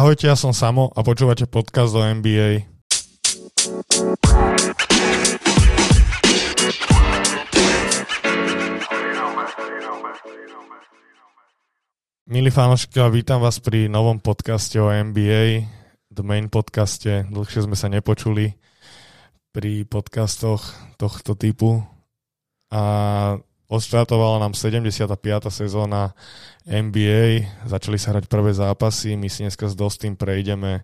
Ahojte, ja som Samo a počúvate podcast o NBA. Milí fanoškovia, vítam vás pri novom podcaste o NBA, The Main podcaste. Dlhšie sme sa nepočuli pri podcastoch tohto typu. A odštartovala nám 75. sezóna NBA, začali sa hrať prvé zápasy, my si dneska s Dostým prejdeme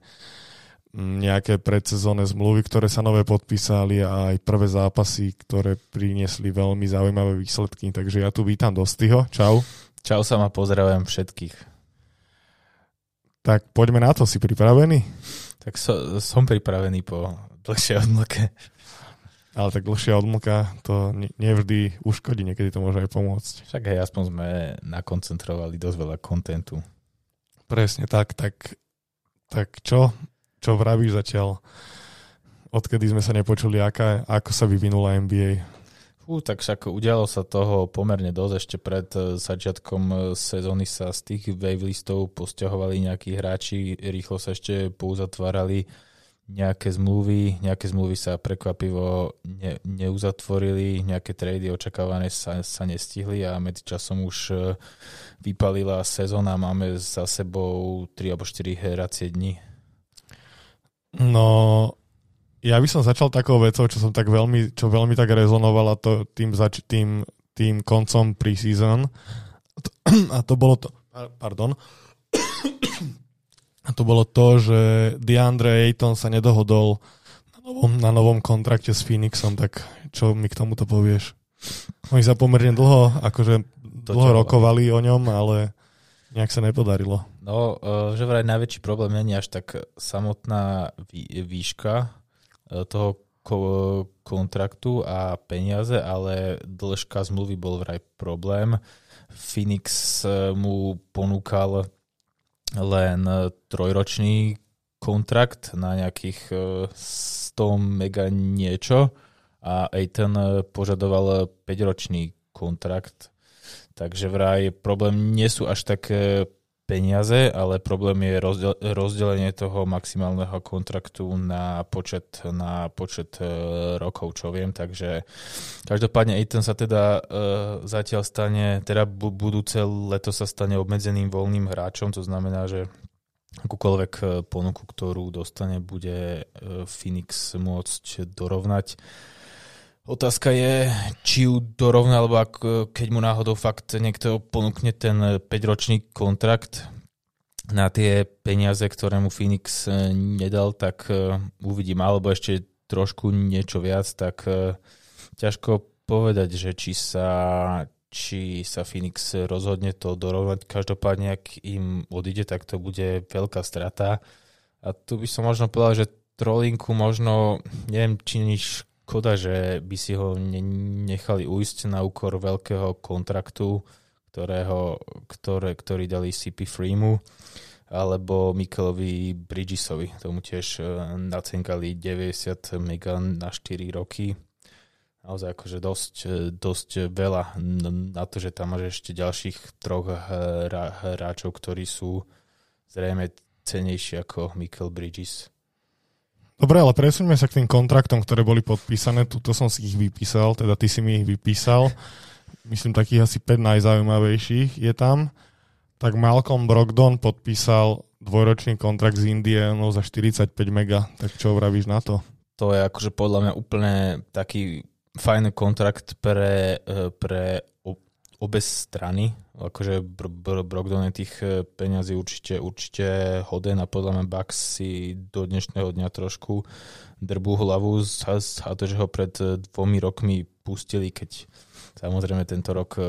nejaké predsezónne zmluvy, ktoré sa nové podpísali a aj prvé zápasy, ktoré priniesli veľmi zaujímavé výsledky. Takže ja tu vítam Dostyho. Čau. Čau sa ma pozdravujem všetkých. Tak poďme na to, si pripravený? Tak so, som pripravený po dlhšej odmlke. Ale tak dlhšia odmlka to nevždy uškodí, niekedy to môže aj pomôcť. Však aj aspoň sme nakoncentrovali dosť veľa kontentu. Presne tak, tak, tak čo, čo vravíš zatiaľ? Odkedy sme sa nepočuli, aká, ako sa vyvinula NBA? Fú, tak však udialo sa toho pomerne dosť. Ešte pred eh, začiatkom eh, sezóny sa z tých wavelistov posťahovali nejakí hráči, rýchlo sa ešte pouzatvárali nejaké zmluvy, nejaké zmluvy sa prekvapivo ne, neuzatvorili, nejaké trady očakávané sa, sa nestihli a medzičasom už eh, vypalila sezóna, máme za sebou 3 alebo 4 hracie dni. No, ja by som začal takou vecou, čo som tak veľmi, čo veľmi tak rezonovala to, tým, zač- tým, tým koncom preseason. A to bolo to, pardon, a to bolo to, že DeAndre Ayton sa nedohodol na novom, na novom kontrakte s Phoenixom, tak čo mi k tomuto povieš? Oni sa pomerne dlho, akože dlho rokovali o ňom, ale nejak sa nepodarilo. No, e, že vraj najväčší problém není až tak samotná výška E, toho kontraktu a peniaze, ale dĺžka zmluvy bol vraj problém. Phoenix e, mu ponúkal len trojročný kontrakt na nejakých 100 e, mega niečo a Aiton požadoval 5-ročný kontrakt. Takže vraj problém nie sú až také peniaze, ale problém je rozdel, rozdelenie toho maximálneho kontraktu na počet, na počet uh, rokov, čo viem. Takže každopádne Aiton sa teda uh, zatiaľ stane, teda budúce leto sa stane obmedzeným voľným hráčom, to znamená, že akúkoľvek e, ponuku, ktorú dostane, bude Phoenix môcť dorovnať. Otázka je, či ju dorovná, alebo ak, keď mu náhodou fakt niekto ponúkne ten 5-ročný kontrakt na tie peniaze, ktoré mu Phoenix e, nedal, tak e, uvidím. Alebo ešte trošku niečo viac, tak e, ťažko povedať, že či sa, či sa Phoenix rozhodne to dorovnať. Každopádne, ak im odíde, tak to bude veľká strata. A tu by som možno povedal, že trolinku možno, neviem, či nič škoda, že by si ho nechali ujsť na úkor veľkého kontraktu, ktorého, ktoré, ktorý dali CP Freemu alebo Mikelovi Bridgesovi. Tomu tiež e, nacenkali 90 mega na 4 roky. Naozaj akože dosť, e, dosť veľa na to, že tam máš ešte ďalších troch hráčov, ktorí sú zrejme cenejší ako Mikel Bridges. Dobre, ale presuňme sa k tým kontraktom, ktoré boli podpísané. Tuto som si ich vypísal, teda ty si mi ich vypísal. Myslím, takých asi 5 najzaujímavejších je tam. Tak Malcolm Brogdon podpísal dvojročný kontrakt s Indianou za 45 mega. Tak čo vravíš na to? To je akože podľa mňa úplne taký fajný kontrakt pre, e, pre obe strany. Akože Brogdon je tých e, peňazí určite, určite hoden a podľa mňa Bucks si do dnešného dňa trošku drbú hlavu za, za to, že ho pred e, dvomi rokmi pustili, keď samozrejme tento rok e,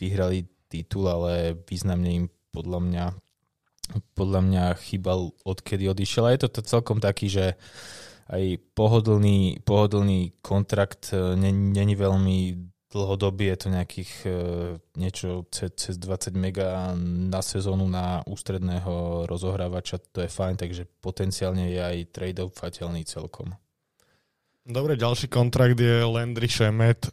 vyhrali titul, ale významne im podľa mňa podľa mňa chýbal odkedy odišiel. A je to celkom taký, že aj pohodlný, pohodlný kontrakt není veľmi dlhodobý je to nejakých e, niečo cez 20 mega na sezónu na ústredného rozohrávača, to je fajn, takže potenciálne je aj trade-ofateľný celkom. Dobre, ďalší kontrakt je Landry Shemet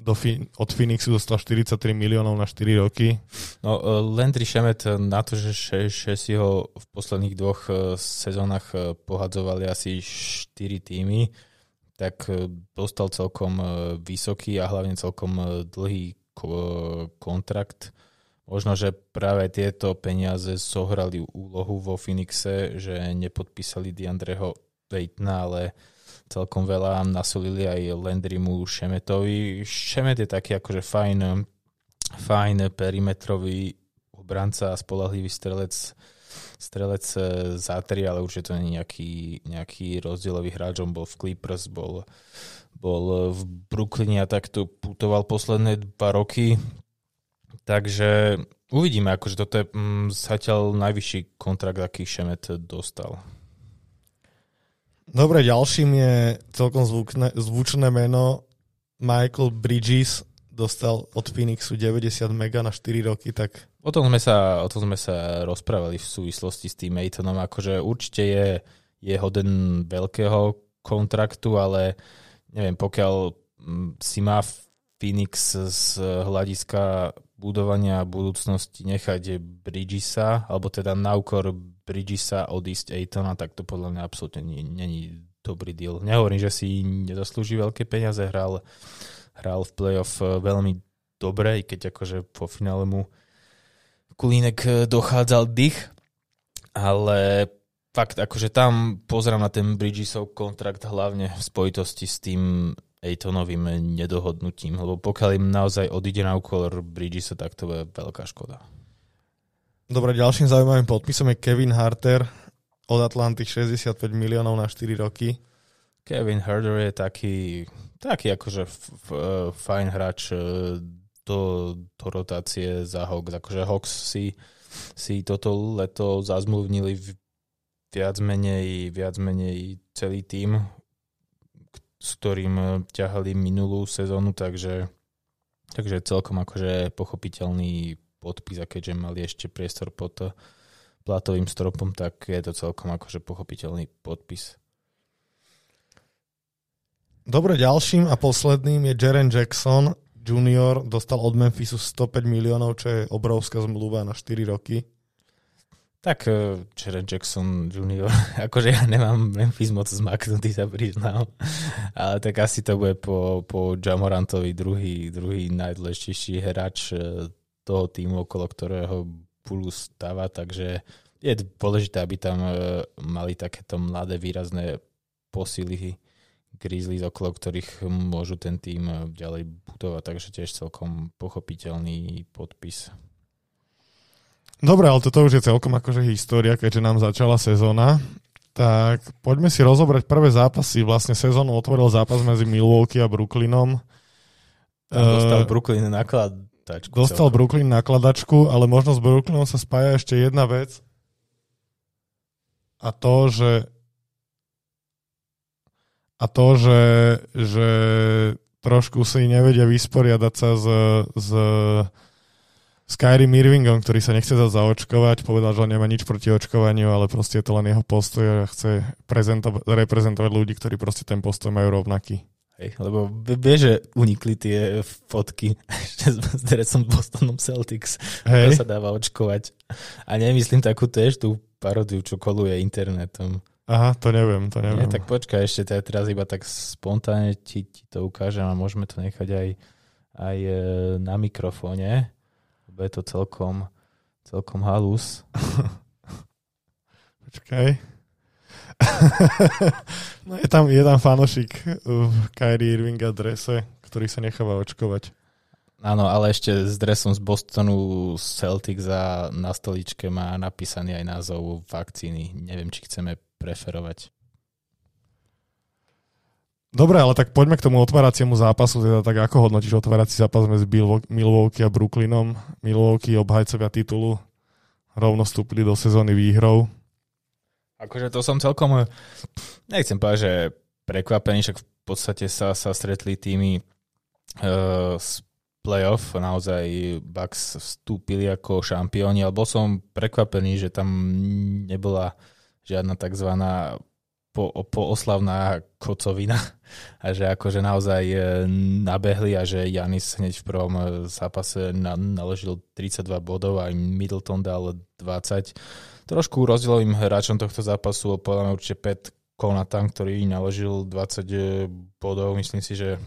do, od Phoenixu dostal 43 miliónov na 4 roky. No, uh, Landry Šemet na to, že, že, že si ho v posledných dvoch uh, sezónach uh, pohadzovali asi 4 týmy, tak dostal celkom vysoký a hlavne celkom dlhý kontrakt. Možno, že práve tieto peniaze zohrali úlohu vo Phoenixe, že nepodpísali Diandreho Vejtna, ale celkom veľa nasolili aj Landrymu Šemetovi. Šemet je taký akože fajn, fajn perimetrový obranca a spolahlivý strelec strelec e, za tri, ale určite to nie je nejaký, nejaký rozdielový hráč. On bol v Clippers, bol, bol v Brooklyne a takto putoval posledné dva roky. Takže uvidíme, akože toto je mm, zatiaľ najvyšší kontrakt, aký Šemet dostal. Dobre, ďalším je celkom zvukne, zvučné meno Michael Bridges, dostal od Phoenixu 90 mega na 4 roky, tak... O tom sme sa, o tom sme sa rozprávali v súvislosti s tým Maytonom, akože určite je, je hoden veľkého kontraktu, ale neviem, pokiaľ mm, si má Phoenix z hľadiska budovania budúcnosti nechať Bridgesa, alebo teda na úkor Bridgesa odísť Aitona, tak to podľa mňa absolútne není dobrý deal. Nehovorím, že si nezaslúži veľké peniaze, hral, hral v playoff eh, veľmi dobre, i keď akože po finále mu Kulínek eh, dochádzal dých, ale fakt, akože tam pozerám na ten Bridgesov kontrakt hlavne v spojitosti s tým Aitonovým nedohodnutím, lebo pokiaľ im naozaj odíde na úkol Bridgesa, tak to je veľká škoda. Dobre, ďalším zaujímavým podpisom je Kevin Harter od Atlanty 65 miliónov na 4 roky. Kevin Herder je taký, taký akože f- f- fajn hráč e, do, do rotácie za Hawks. Akože Hawks si, si toto leto zazmluvnili viac menej, viac menej celý tým, s ktorým ťahali minulú sezónu, takže, takže celkom akože pochopiteľný podpis a keďže mali ešte priestor pod platovým stropom, tak je to celkom akože pochopiteľný podpis. Dobre, ďalším a posledným je Jaren Jackson junior, dostal od Memphisu 105 miliónov, čo je obrovská zmluva na 4 roky. Tak e, Jaren Jackson junior, akože ja nemám Memphis moc zmaknutý, sa priznám, ale tak asi to bude po, po Jamorantovi druhý, druhý najdôležitejší hráč e, toho týmu, okolo ktorého Pulu stáva, takže je dôležité, aby tam e, mali takéto mladé výrazné posily Grizzlies, okolo ktorých môžu ten tým ďalej budovať, takže tiež celkom pochopiteľný podpis. Dobre, ale toto už je celkom akože história, keďže nám začala sezóna. Tak poďme si rozobrať prvé zápasy. Vlastne sezónu otvoril zápas medzi Milwaukee a Brooklynom. Tam dostal uh, Brooklyn nakladačku. Dostal celkom. Brooklyn nakladačku, ale možno s Brooklynom sa spája ešte jedna vec. A to, že a to, že, že trošku si nevedia vysporiadať sa s, s Skyrim Irvingom, ktorý sa nechce zaočkovať, povedal, že on nemá nič proti očkovaniu, ale proste je to len jeho postoj a chce reprezentovať ľudí, ktorí proste ten postoj majú rovnaký. Hej, lebo vie, že unikli tie fotky s dresom Bostonom Celtics, Hej. sa dáva očkovať. A nemyslím takú tiež tú parodiu, čo koluje internetom. Aha, to neviem, to neviem. Nie, tak počkaj, ešte teraz iba tak spontánne ti, ti to ukážem a môžeme to nechať aj, aj e, na mikrofóne, lebo je to celkom, celkom halus. počkaj. no je tam, je tam fanošik v Kyrie Irvinga drese, ktorý sa necháva očkovať. Áno, ale ešte s dresom z Bostonu Celtics a na stoličke má napísaný aj názov vakcíny. Neviem, či chceme preferovať. Dobre, ale tak poďme k tomu otváraciemu zápasu. Teda tak ako hodnotíš otvárací zápas medzi Milwaukee a Brooklynom? Milwaukee, obhajcovia titulu, rovno vstúpili do sezóny výhrou. Akože to som celkom, nechcem povedať, že prekvapený, však v podstate sa, sa stretli tými uh, z playoff, naozaj Bucks vstúpili ako šampióni, ale bol som prekvapený, že tam nebola žiadna tzv. po, oslavná kocovina a že akože naozaj e, nabehli a že Janis hneď v prvom e, zápase na, naložil 32 bodov a Middleton dal 20. Trošku rozdielovým hráčom tohto zápasu podľa mňa určite Pat Konatan, ktorý naložil 20 e, bodov. Myslím si, že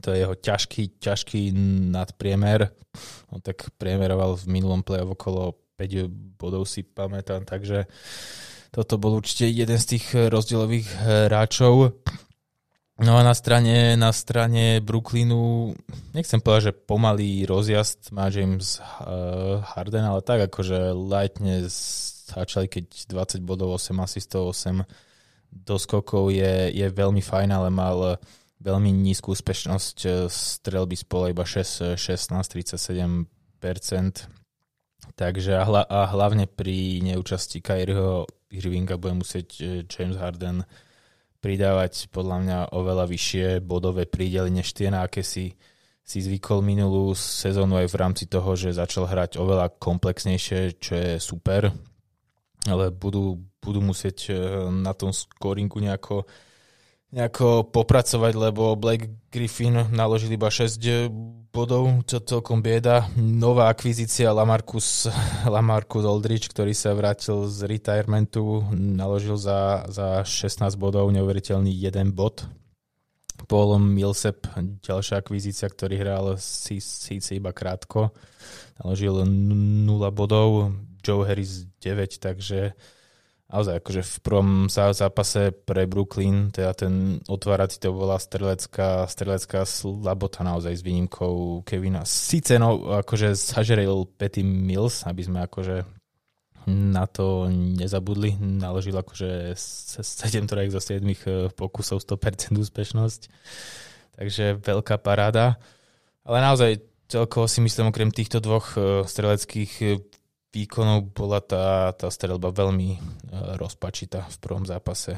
to je jeho ťažký, ťažký nadpriemer. On tak priemeroval v minulom play okolo 5 bodov si pamätám, takže toto bol určite jeden z tých rozdielových hráčov. No a na strane, na strane Brooklynu, nechcem povedať, že pomalý rozjazd má James uh, Harden, ale tak akože lightne začali, keď 20 bodov, 8 asistov, 8 doskokov je, je veľmi fajn, ale mal veľmi nízku úspešnosť strelby z iba 6, 16, 37%. Takže a, hla, a hlavne pri neúčasti Kyrieho Irvinga bude musieť e, James Harden pridávať podľa mňa oveľa vyššie bodové prídely než tie, na aké si, si zvykol minulú sezónu aj v rámci toho, že začal hrať oveľa komplexnejšie, čo je super, ale budú, budú musieť e, na tom scoringu nejako nejako popracovať, lebo Blake Griffin naložil iba 6 bodov, čo celkom bieda. Nová akvizícia Lamarcus, Lamarcus Aldrich, ktorý sa vrátil z retirementu, naložil za, za 16 bodov, neuveriteľný jeden bod. Paul Millsap, ďalšia akvizícia, ktorý hral síce iba krátko, naložil 0 bodov, Joe Harris 9, takže naozaj akože v prvom zápase pre Brooklyn, teda ten otvárací to bola strelecká, strelecká slabota naozaj s výnimkou Kevina. Sice no, akože zažeril Petty Mills, aby sme akože na to nezabudli. Naložil akože 7 trojek zo 7 eh, pokusov 100% úspešnosť. Takže veľká paráda. Ale naozaj celkovo si myslím, okrem týchto dvoch eh, streleckých eh, výkonov bola tá, tá strelba veľmi uh, rozpačitá v prvom zápase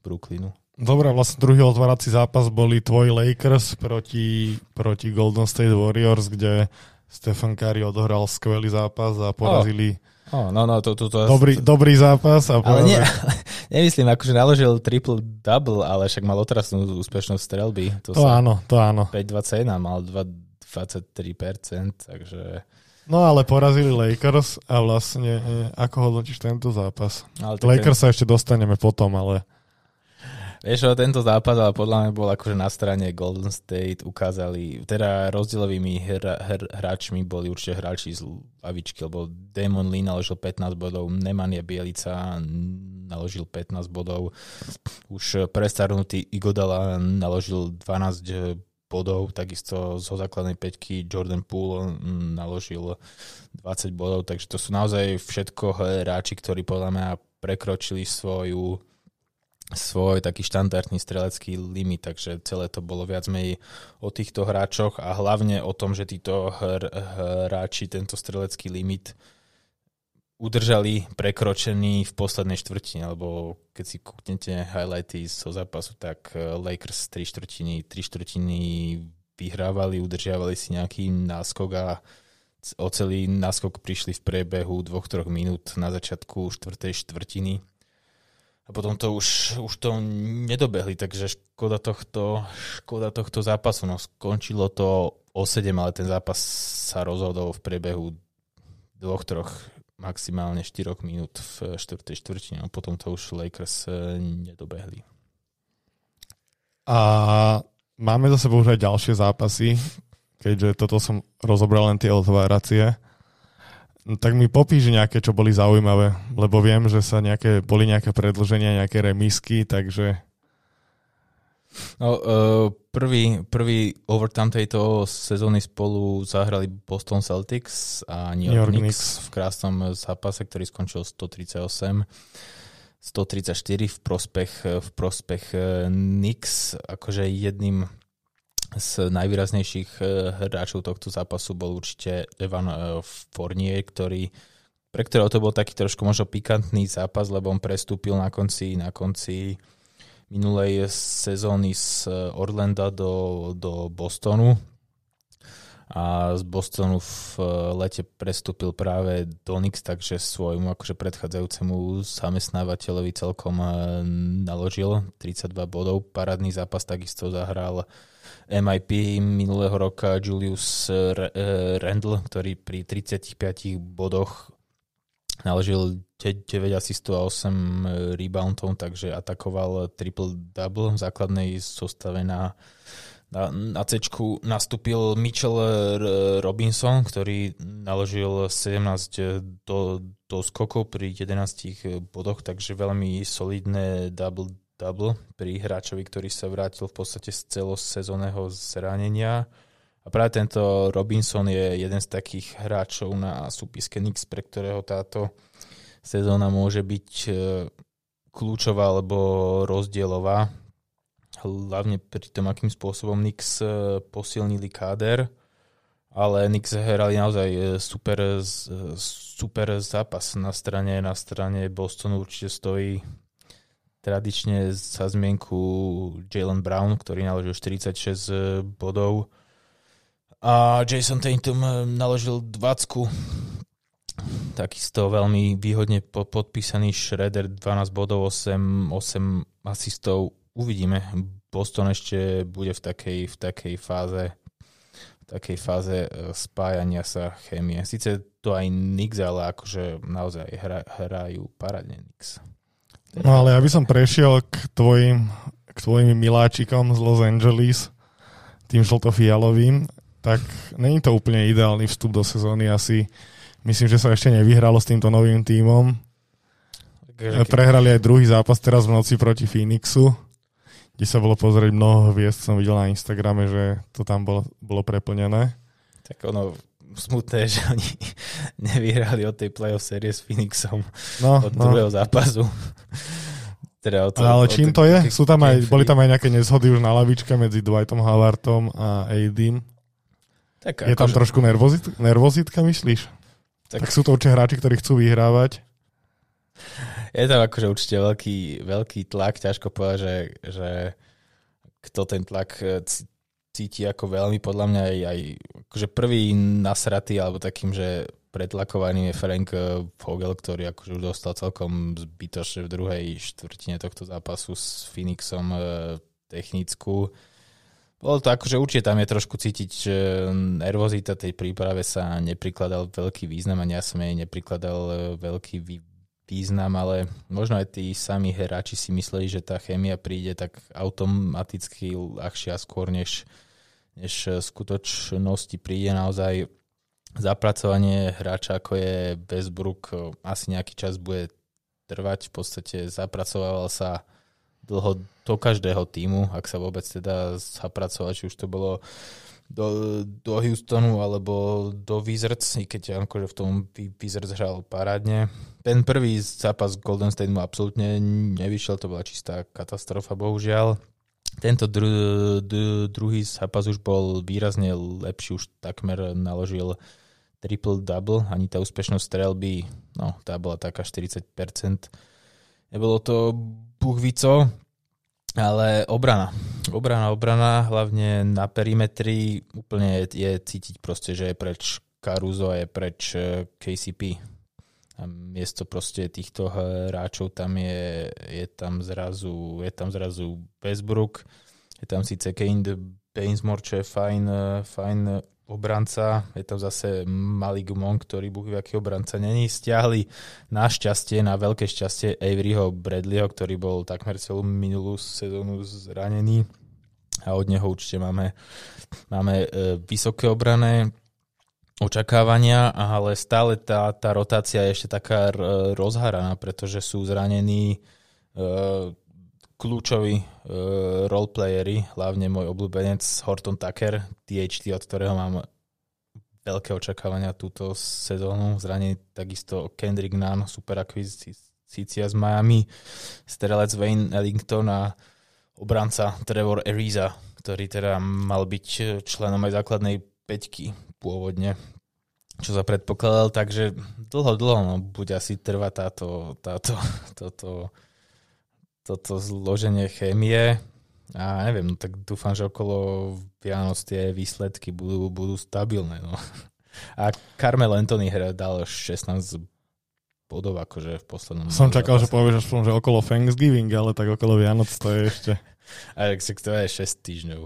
Brooklynu. Dobre, vlastne druhý otvárací zápas boli tvoj Lakers proti, proti Golden State Warriors, kde Stephen Curry odohral skvelý zápas a porazili oh. Oh, no, no, to, to, to, dobrý, to... dobrý zápas. A porazili... Ale nie, nemyslím, akože naložil triple-double, ale však mal otrasnú úspešnosť strelby. To, to áno, to áno. 5-21 mal 23%, takže... No ale porazili Lakers a vlastne e, ako hodnotíš tento zápas? Ale Lakers ten... sa ešte dostaneme potom, ale... Vieš, tento zápas, ale podľa mňa bol akože na strane Golden State ukázali, teda rozdielovými hra, hr, hráčmi boli určite hráči z lavičky, lebo Damon Lee naložil 15 bodov, Nemanja Bielica naložil 15 bodov, už prestarnutý Igodala naložil 12 bodov, takisto zo základnej peťky Jordan Poole mm, naložil 20 bodov, takže to sú naozaj všetko hráči, ktorí podľa mňa prekročili svoju svoj taký štandardný strelecký limit, takže celé to bolo viac menej o týchto hráčoch a hlavne o tom, že títo hr- hráči tento strelecký limit udržali prekročený v poslednej štvrtine, lebo keď si kúknete highlighty zo zápasu, tak eh, Lakers 3 štvrtiny, 3 štvrtiny vyhrávali, udržiavali si nejaký náskok a o celý náskok prišli v priebehu 2-3 minút na začiatku štvrtej štvrtiny. A potom to už, už to nedobehli, takže škoda tohto, škoda tohto zápasu. No, skončilo to o 7, ale ten zápas sa rozhodol v priebehu dvoch, troch maximálne 4 minút v 4. štvrtine a potom to už Lakers e, nedobehli. A máme za sebou už aj ďalšie zápasy, keďže toto som rozobral len tie otváracie. No, tak mi popíš nejaké, čo boli zaujímavé, lebo viem, že sa nejaké, boli nejaké predlženia, nejaké remisky, takže No, uh, prvý, prvý overtime tejto sezóny spolu zahrali Boston Celtics a New York, New York Knicks, Knicks v krásnom zápase, ktorý skončil 138 134 v prospech, v prospech eh, Knicks. Akože jedným z najvýraznejších hráčov tohto zápasu bol určite Evan Fournier, ktorý pre ktorého to bol taký trošku možno pikantný zápas, lebo on prestúpil na konci, na konci minulej sezóny z Orlanda do, do Bostonu a z Bostonu v lete prestúpil práve do Knicks, takže svojmu akože predchádzajúcemu zamestnávateľovi celkom naložil 32 bodov. Parádny zápas takisto zahral MIP minulého roka Julius Randle, ktorý pri 35 bodoch naložil 9 asistov a 8 reboundov, takže atakoval triple-double v základnej zostave na na, na C nastúpil Mitchell Robinson, ktorý naložil 17 do, do skokov pri 11 bodoch, takže veľmi solidné double-double pri hráčovi, ktorý sa vrátil v podstate z celosezónneho zranenia. A práve tento Robinson je jeden z takých hráčov na súpiske Knicks, pre ktorého táto sezóna môže byť e, kľúčová alebo rozdielová. Hlavne pri tom, akým spôsobom Nix e, posilnili káder, ale Nix hrali naozaj e, super, super zápas. Na strane, na strane Bostonu určite stojí tradične za zmienku Jalen Brown, ktorý naložil 46 bodov a Jason Tatum naložil 20 takisto veľmi výhodne podpísaný Shredder 12 bodov, 8, 8 asistov uvidíme. Boston ešte bude v takej, v takej fáze v takej fáze e, spájania sa chémie. Sice to aj Nix, ale akože naozaj hra, hrajú paradne Nix. No ale ja by som prešiel k tvojim, k tvojim miláčikom z Los Angeles, tým žltofialovým, tak není to úplne ideálny vstup do sezóny asi. Myslím, že sa ešte nevyhralo s týmto novým tímom. Prehrali aj druhý zápas teraz v noci proti Phoenixu kde sa bolo pozrieť mnoho hviezd, som videl na Instagrame, že to tam bolo, bolo preplnené. Tak ono, smutné, že oni nevyhrali od tej playoff série s Phoenixom no, od no. druhého zápasu. teda od, Ale čím to je? Sú tam aj, boli tam aj nejaké nezhody už na lavičke medzi Dwightom Howardom a Aidim. Tak je tam že... trošku nervozit, nervozitka, myslíš? Tak... tak sú to určite hráči, ktorí chcú vyhrávať je tam akože určite veľký, veľký tlak, ťažko povedať, že, že kto ten tlak e, cíti ako veľmi, podľa mňa aj, aj akože prvý nasratý, alebo takým, že pretlakovaným je Frank e, Vogel, ktorý akože už dostal celkom zbytočne v druhej štvrtine tohto zápasu s Phoenixom e, technickú. Bolo to akože určite tam je trošku cítiť, že nervozita tej príprave sa neprikladal veľký význam a ja som jej neprikladal veľký význam, ale možno aj tí sami hráči si mysleli, že tá chémia príde tak automaticky ľahšia skôr, než, než skutočnosti príde naozaj zapracovanie hráča, ako je Westbrook, asi nejaký čas bude trvať. V podstate zapracovával sa dlho do každého týmu, ak sa vôbec teda zapracovať, či už to bolo do, do Houstonu alebo do Wizards, i keď akože v tom Wizards hral parádne. Ten prvý zápas Golden State mu absolútne nevyšiel, to bola čistá katastrofa, bohužiaľ. Tento dru, dru, druhý zápas už bol výrazne lepší, už takmer naložil triple-double, ani tá úspešnosť strelby, no tá bola taká 40%. Nebolo to buchvico, ale obrana. Obrana, obrana, hlavne na perimetri úplne je, je cítiť proste, že je preč Caruso a je preč e, KCP. A miesto proste týchto hráčov tam je, je tam zrazu, je tam zrazu Westbrook, je tam síce Kane Bainsmore, čo je fajn, e, fajn obranca, je tam zase Malik Monk, ktorý buch aký obranca není. Stiahli na šťastie, na veľké šťastie Averyho Bradleyho, ktorý bol takmer celú minulú sezónu zranený a od neho určite máme, máme e, vysoké obrané očakávania, ale stále tá, tá rotácia je ešte taká rozharaná, pretože sú zranení e, kľúčoví uh, roleplayery, hlavne môj obľúbenec Horton Tucker, THT, od ktorého mám veľké očakávania túto sezónu. Zranený takisto Kendrick Nunn, super akvizícia z Miami, strelec Wayne Ellington a obranca Trevor Ariza, ktorý teda mal byť členom aj základnej peťky pôvodne, čo sa predpokladal, takže dlho, dlho no, bude asi trvať táto, táto, toto toto zloženie chémie. A neviem, no tak dúfam, že okolo Vianoc tie výsledky budú, budú stabilné. No. A Carmel Anthony dal 16 bodov akože v poslednom... Som čakal, že povieš aspoň, že okolo Thanksgiving, ale tak okolo Vianoc to je ešte... A tak to je 6 týždňov.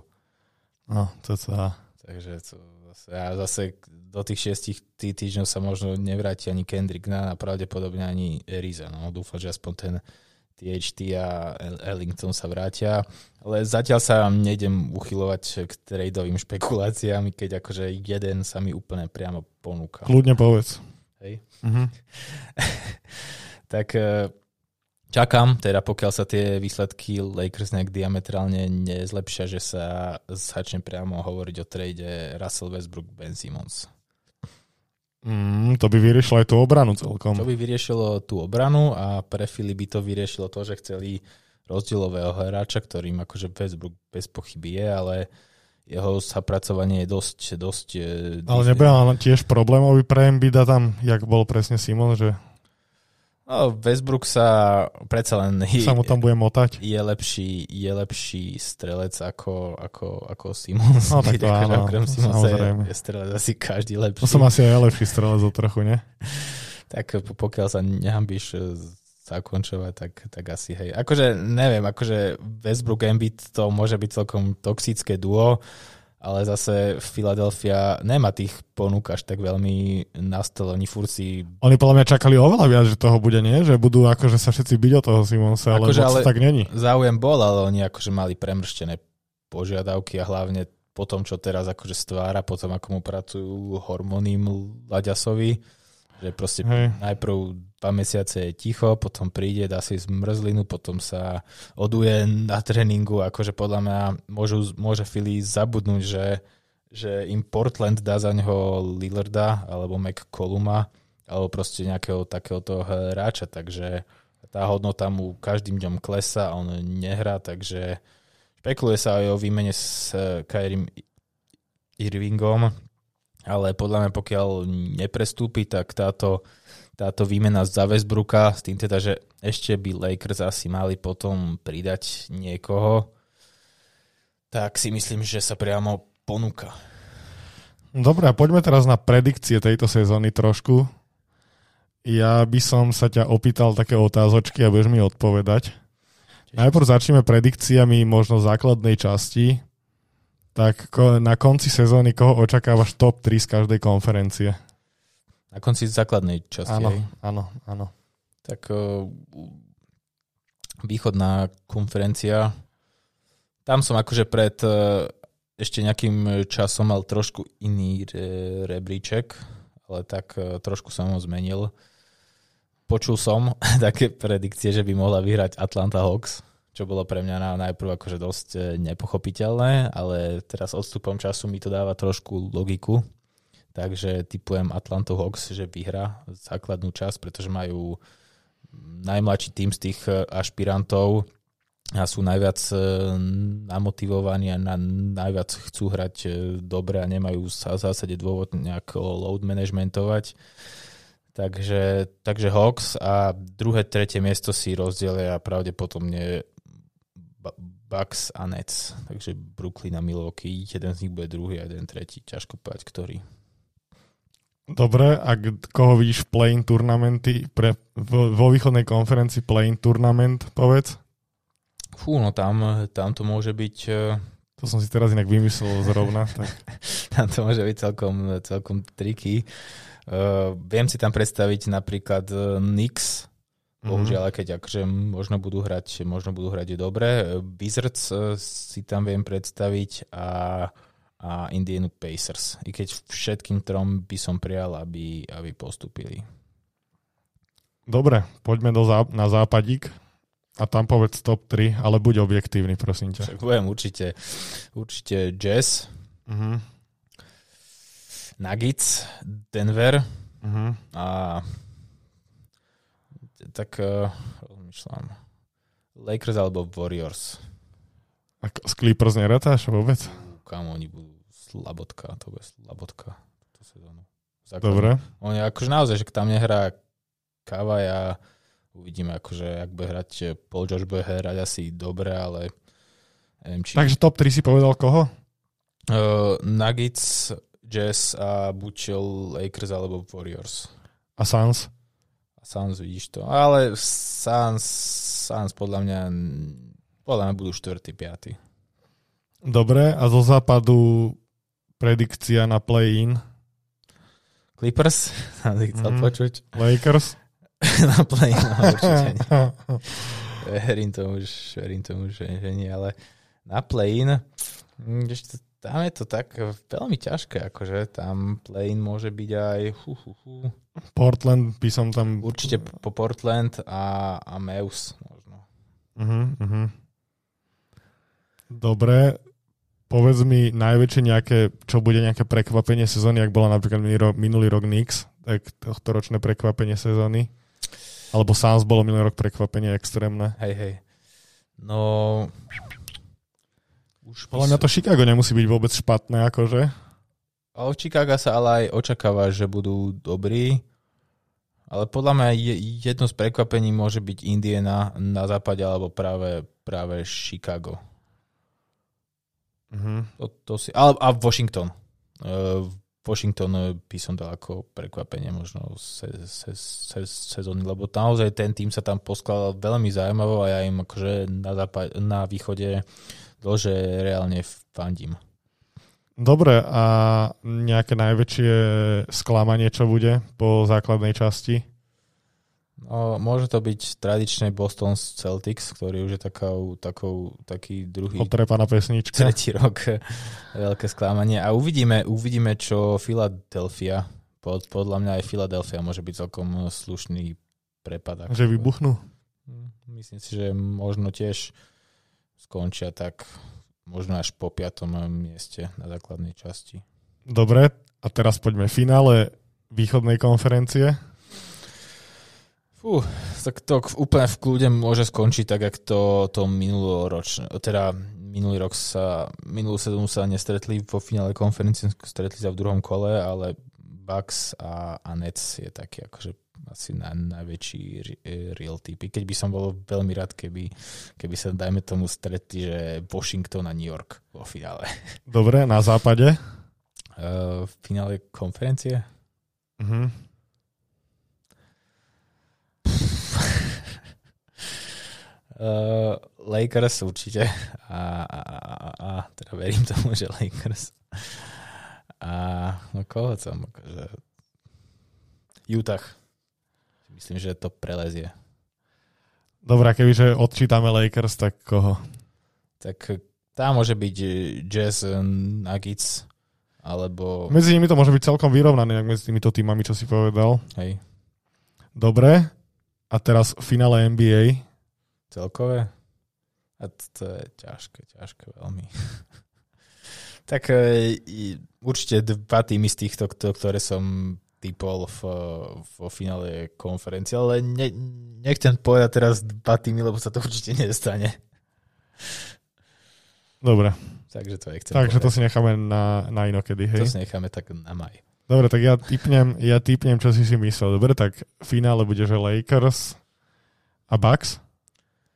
No, to sa... Takže to zase, a zase do tých 6 tý, týždňov sa možno nevráti ani Kendrick Nunn a pravdepodobne ani Eriza. No, dúfam, že aspoň ten THT a Ellington sa vrátia. Ale zatiaľ sa nejdem uchylovať k tradeovým špekuláciám, keď akože jeden sa mi úplne priamo ponúka. Kľudne povedz. Hej. Uh-huh. tak e, čakám, teda pokiaľ sa tie výsledky Lakers nejak diametrálne nezlepšia, že sa začne priamo hovoriť o trade Russell Westbrook Ben Simmons. Mm, to by vyriešilo aj tú obranu celkom. To by vyriešilo tú obranu a pre Fili by to vyriešilo to, že chceli rozdielového hráča, ktorým akože Westbrook bez pochyby je, ale jeho zapracovanie je dosť... dosť e, ale nebude tiež problémový pre Embida tam, jak bol presne Simon, že... No, Westbrook sa predsa len... Je, sa mu tam bude motať. Je lepší, je lepší strelec ako, ako, ako Simon. No tak to akože áno, okrem Simonsa je, je strelec asi každý lepší. To som asi aj lepší strelec o trochu, nie? tak pokiaľ sa nehambíš zakončovať, tak, tak asi hej. Akože neviem, akože Westbrook Embiid to môže byť celkom toxické duo, ale zase Philadelphia nemá tých ponúk až tak veľmi na stole. Oni furt si... Oni podľa mňa čakali oveľa viac, že toho bude, nie? Že budú akože sa všetci byť o toho Simonsa, ale, akože, ale tak není. Záujem bol, ale oni akože mali premrštené požiadavky a hlavne po tom, čo teraz akože stvára, potom ako mu pracujú hormóny Laďasovi, že proste Hej. najprv dva mesiace je ticho, potom príde, dá si zmrzlinu, potom sa oduje na tréningu, akože podľa mňa môžu, môže Philly zabudnúť, že, že im Portland dá za neho Lillarda alebo McColluma alebo proste nejakého takéhoto hráča, takže tá hodnota mu každým dňom klesa, on nehrá, takže špekuluje sa aj o výmene s Kairim Irvingom, ale podľa mňa pokiaľ neprestúpi, tak táto, táto výmena za Westbrooka, s tým teda, že ešte by Lakers asi mali potom pridať niekoho, tak si myslím, že sa priamo ponúka. Dobre, a poďme teraz na predikcie tejto sezóny trošku. Ja by som sa ťa opýtal také otázočky a budeš mi odpovedať. Najprv začneme predikciami možno základnej časti tak na konci sezóny koho očakávaš top 3 z každej konferencie? Na konci základnej časti. Áno, áno, áno. Tak uh, východná konferencia. Tam som akože pred uh, ešte nejakým časom mal trošku iný re, rebríček, ale tak uh, trošku som ho zmenil. Počul som také predikcie, že by mohla vyhrať Atlanta Hawks čo bolo pre mňa najprv akože dosť e, nepochopiteľné, ale teraz odstupom času mi to dáva trošku logiku. Takže typujem Atlantu Hawks, že vyhra základnú časť, pretože majú najmladší tým z tých e, ašpirantov a sú najviac e, namotivovaní a na, najviac chcú hrať dobre a nemajú sa v zásade dôvod nejak load managementovať. Takže, takže Hawks a druhé, tretie miesto si rozdelia pravdepodobne Bucks a Nets. Takže Brooklyn a Milwaukee, jeden z nich bude druhý a jeden tretí. Ťažko povedať, ktorý. Dobre, a koho vidíš play-in turnamenty pre, vo, vo východnej konferencii play-in turnament, povedz? Fú, no tam, tam to môže byť... E, to som si teraz inak vymyslel zrovna. Tak. tam to môže byť celkom, celkom triky. Uh, viem si tam predstaviť napríklad uh, Knicks, Mhm. Bohužiaľ, keď akože možno budú hrať, možno budú hrať dobre. Wizards eh, si tam viem predstaviť a, a Indianu Pacers. I keď všetkým trom by som prijal, aby, aby postupili. Dobre, poďme do zá- na západík a tam povedz top 3, ale buď objektívny, prosím ťa. Však budem určite, určite Jazz, uh-huh. Nuggets, Denver uh-huh. a tak uh, rozmýšľam. Lakers alebo Warriors. A z Clippers nerátáš vôbec? Kam oni budú slabotka, to bude slabotka túto sezónu. Dobre. Oni akože naozaj, že tam nehrá Kava a uvidíme, akože ak bude hrať Paul George bude hrať asi dobre, ale Neviem, či... Takže top 3 si povedal koho? Uh, Nuggets, Jazz a buď Lakers alebo Warriors. A Suns? Suns vidíš to. Ale Suns, Suns podľa mňa podľa mňa budú 4. 5. Dobre, a zo západu predikcia na play-in? Clippers? Chcel mm. počuť. Lakers? na play-in, no, určite nie. verím tomu, že, verím tomu, že, že nie, ale na play-in, hm, ešte tam je to tak veľmi ťažké, akože tam play-in môže byť aj hu, hu, hu. Portland by som tam... Určite po Portland a, a Meus možno. Uh-huh, uh-huh. Dobre, povedz mi najväčšie nejaké, čo bude nejaké prekvapenie sezóny, ak bola napríklad minulý rok, Knicks, tak tohto ročné prekvapenie sezóny. Alebo Suns bolo minulý rok prekvapenie extrémne. Hej, hej. No... Už Podľa mňa to Chicago nemusí byť vôbec špatné, akože. Ale v Chicago sa ale aj očakáva, že budú dobrí. Ale podľa mňa jedno z prekvapení môže byť Indiana na západe alebo práve, práve Chicago. Uh-huh. To, to si, ale, a Washington. Uh, Washington eh, by som dal ako prekvapenie možno se, se, se, sezóny, lebo naozaj ten tým sa tam poskladal veľmi zaujímavo a ja im akože na, západ, na východe dlže reálne fandím. Dobre, a nejaké najväčšie sklamanie, čo bude po základnej časti? No, môže to byť tradičný Boston Celtics, ktorý už je takou, takou, taký druhý... Otrepaná pesnička. Tretí rok. Veľké sklamanie. A uvidíme, uvidíme čo Philadelphia. Pod, podľa mňa aj Philadelphia môže byť celkom slušný prepad. Že vybuchnú? Hm, myslím si, že možno tiež skončia tak možno až po piatom mieste na základnej časti. Dobre, a teraz poďme finále východnej konferencie. Fú, tak to úplne v kľude môže skončiť tak, jak to, to minuloročné, teda minulý rok sa, minulú sezónu sa nestretli vo finále konferencie, stretli sa v druhom kole, ale Bucks a, a Nets je taký akože asi na, najväčší real typy. Keď by som bol veľmi rád, keby, keby sa, dajme tomu, stretli, že Washington a New York vo finále. Dobre, na západe? Uh, v finále konferencie? Uh-huh. Uh, Lakers určite. A, a, a, a teda verím tomu, že Lakers. A no koho som? Akože... Utah. Myslím, že to prelezie. Dobre, kebyže odčítame Lakers, tak koho? Tak tam môže byť Jazz Nuggets, alebo... Medzi nimi to môže byť celkom vyrovnané, ak medzi týmito týmami, čo si povedal. Hej. Dobre. A teraz finále NBA celkové? A to, to je ťažké, ťažké veľmi. tak e, určite dva týmy z týchto, ktoré som typol v, vo finále konferencie, ale ne, nechcem povedať teraz dva týmy, lebo sa to určite nestane. Dobre. Takže to nechcem Takže povedať. to si necháme na, na inokedy, hej? To si necháme tak na maj. Dobre, tak ja typnem, ja typnem, čo si si myslel. Dobre, tak v finále bude, že Lakers a Bucks?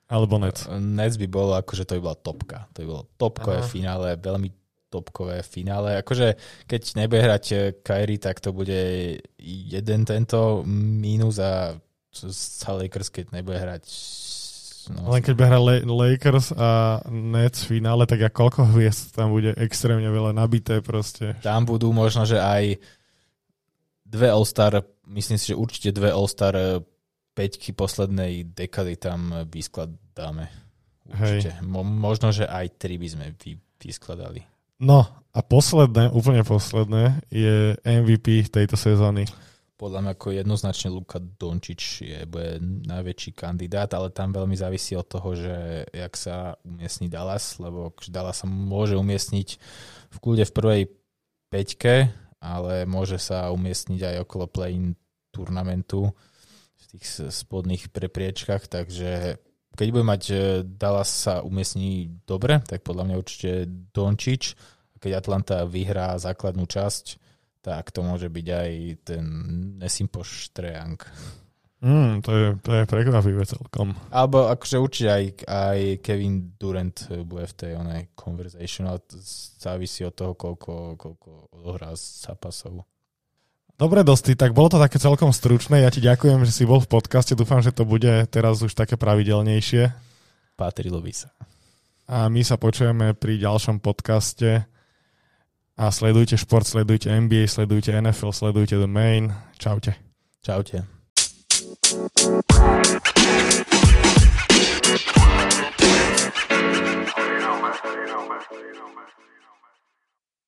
Alebo Nets? Nets by bolo, akože to by bola topka. To by bolo topkové Aha. finále, veľmi topkové finále. Akože keď nebude hrať eh, Kyrie, tak to bude jeden tento mínus a sa Lakers, keď nebude hrať No. Len keď by hrali Lakers a Nets v finále, tak a koľko hviezd tam bude extrémne veľa nabité proste. Tam budú možno, že aj dve All-Star, myslím si, že určite dve All-Star eh, peťky poslednej dekady tam vyskladáme. Určite. Hej. Mo- možno, že aj tri by sme vy- vyskladali. No a posledné, úplne posledné je MVP tejto sezóny. Podľa mňa ako jednoznačne Luka Dončič je bude najväčší kandidát, ale tam veľmi závisí od toho, že jak sa umiestni Dallas, lebo Dallas sa môže umiestniť v kľude v prvej peťke, ale môže sa umiestniť aj okolo play-in turnamentu tých spodných prepriečkach, takže keď bude mať e, Dallas sa umiestní dobre, tak podľa mňa určite Dončič. Keď Atlanta vyhrá základnú časť, tak to môže byť aj ten Nesimpoš Trejang. Mm, to, je, to je prekvapivé celkom. Alebo akože určite aj, aj Kevin Durant bude v tej onej conversation, ale závisí od toho, koľko, koľko odohrá zápasov. Dobre, Dosti, tak bolo to také celkom stručné. Ja ti ďakujem, že si bol v podcaste. Dúfam, že to bude teraz už také pravidelnejšie. Patrilo by sa. A my sa počujeme pri ďalšom podcaste. A sledujte šport, sledujte NBA, sledujte NFL, sledujte The Main. Čaute. Čaute. You know, man. You know, man. You know, man.